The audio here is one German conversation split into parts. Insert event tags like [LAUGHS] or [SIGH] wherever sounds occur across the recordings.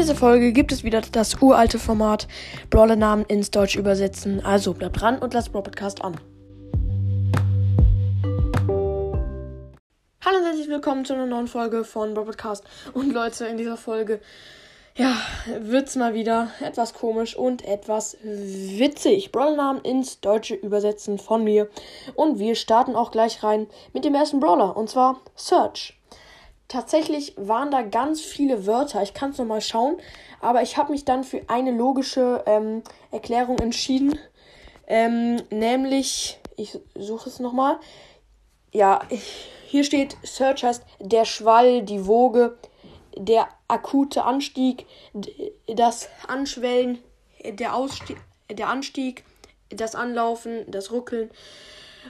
dieser Folge gibt es wieder das uralte Format Brawler-Namen ins Deutsch übersetzen. Also bleibt dran und lasst Brawl Podcast an. Hallo und herzlich willkommen zu einer neuen Folge von Brawl Podcast. Und Leute, in dieser Folge, ja, wird's mal wieder etwas komisch und etwas witzig. Brawler-Namen ins Deutsche übersetzen von mir. Und wir starten auch gleich rein mit dem ersten Brawler, und zwar Search tatsächlich waren da ganz viele Wörter. Ich kann es nochmal schauen. Aber ich habe mich dann für eine logische ähm, Erklärung entschieden. Ähm, nämlich, ich suche es nochmal. Ja, hier steht, Search heißt der Schwall, die Woge, der akute Anstieg, das Anschwellen, der, Ausstieg, der Anstieg, das Anlaufen, das Ruckeln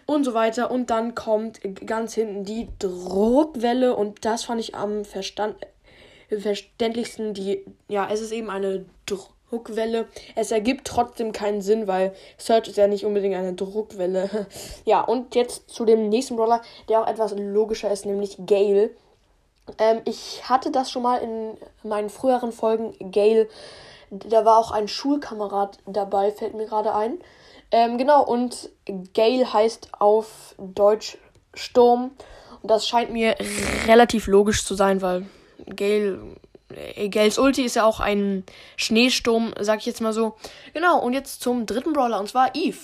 und so weiter. Und dann kommt ganz hinten die Druckwelle und das fand ich am Verstand verständlichsten. Die, ja, es ist eben eine Druckwelle. Es ergibt trotzdem keinen Sinn, weil Search ist ja nicht unbedingt eine Druckwelle. [LAUGHS] ja, und jetzt zu dem nächsten Brawler, der auch etwas logischer ist, nämlich Gale. Ähm, ich hatte das schon mal in meinen früheren Folgen. Gale, da war auch ein Schulkamerad dabei, fällt mir gerade ein. Ähm, genau, und Gale heißt auf Deutsch Sturm. Und das scheint mir relativ logisch zu sein, weil Gale, äh, Gales Ulti ist ja auch ein Schneesturm, sag ich jetzt mal so. Genau, und jetzt zum dritten Brawler, und zwar Eve.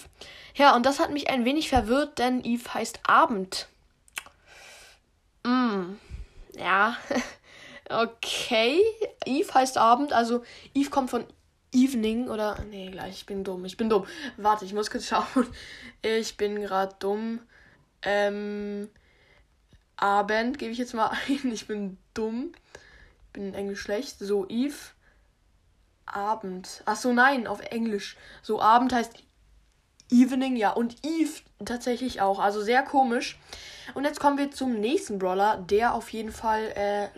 Ja, und das hat mich ein wenig verwirrt, denn Eve heißt Abend. Mm, ja. [LAUGHS] okay. Eve heißt Abend, also Eve kommt von Evening oder. Nee, gleich, ich bin dumm. Ich bin dumm. Warte, ich muss kurz schauen. Ich bin gerade dumm. Ähm. Abend gebe ich jetzt mal ein. Ich bin dumm. Ich bin in Englisch schlecht. So, Eve. Abend. Ach so, nein, auf Englisch. So, Abend heißt Evening, ja. Und Eve tatsächlich auch. Also sehr komisch. Und jetzt kommen wir zum nächsten Brawler, der auf jeden Fall äh,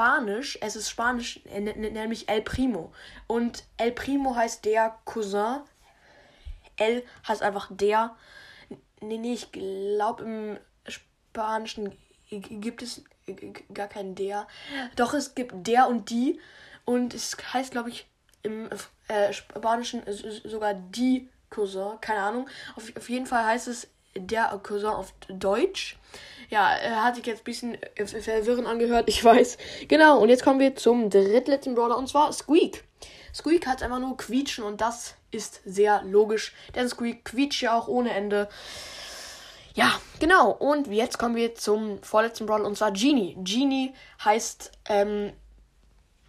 Spanisch, es ist Spanisch, äh, nämlich El Primo. Und El Primo heißt der Cousin. El heißt einfach der. Nee, nee, ich glaube im Spanischen gibt es gar keinen der. Doch, es gibt der und die. Und es heißt, glaube ich, im äh, Spanischen sogar die Cousin. Keine Ahnung. Auf, auf jeden Fall heißt es der Cousin auf Deutsch. Ja, er hat sich jetzt ein bisschen äh, verwirrend angehört, ich weiß. Genau, und jetzt kommen wir zum drittletzten Brawler und zwar Squeak. Squeak hat einfach nur quietschen und das ist sehr logisch, denn Squeak quietscht ja auch ohne Ende. Ja, genau. Und jetzt kommen wir zum vorletzten Brawler und zwar Genie. Genie heißt, ähm,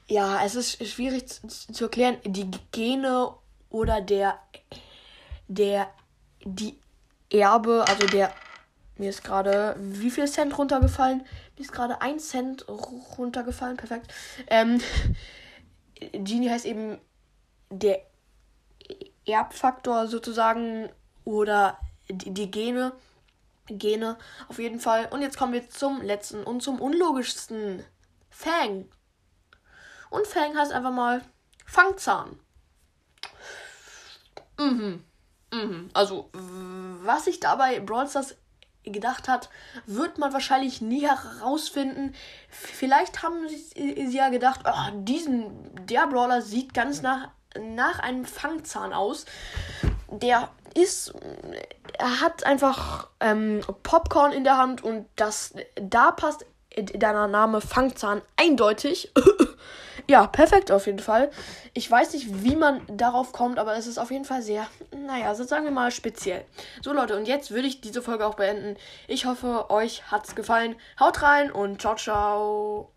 ja, es ist schwierig zu, zu erklären, die Gene oder der, der, die Erbe, also der mir ist gerade wie viel Cent runtergefallen? Mir ist gerade ein Cent runtergefallen. Perfekt. Ähm, [LAUGHS] Genie heißt eben der Erbfaktor sozusagen oder die, die Gene. Gene auf jeden Fall. Und jetzt kommen wir zum letzten und zum unlogischsten. Fang. Und Fang heißt einfach mal Fangzahn. Mhm. Mhm. Also, was ich dabei Brawl Stars gedacht hat, wird man wahrscheinlich nie herausfinden. Vielleicht haben sie, sie ja gedacht, oh, diesen, der Brawler sieht ganz nach, nach einem Fangzahn aus. Der ist, er hat einfach ähm, Popcorn in der Hand und das, da passt deiner Name Fangzahn eindeutig. [LAUGHS] ja, perfekt auf jeden Fall. Ich weiß nicht, wie man darauf kommt, aber es ist auf jeden Fall sehr, naja, so sagen wir mal speziell. So Leute, und jetzt würde ich diese Folge auch beenden. Ich hoffe, euch hat's gefallen. Haut rein und ciao, ciao.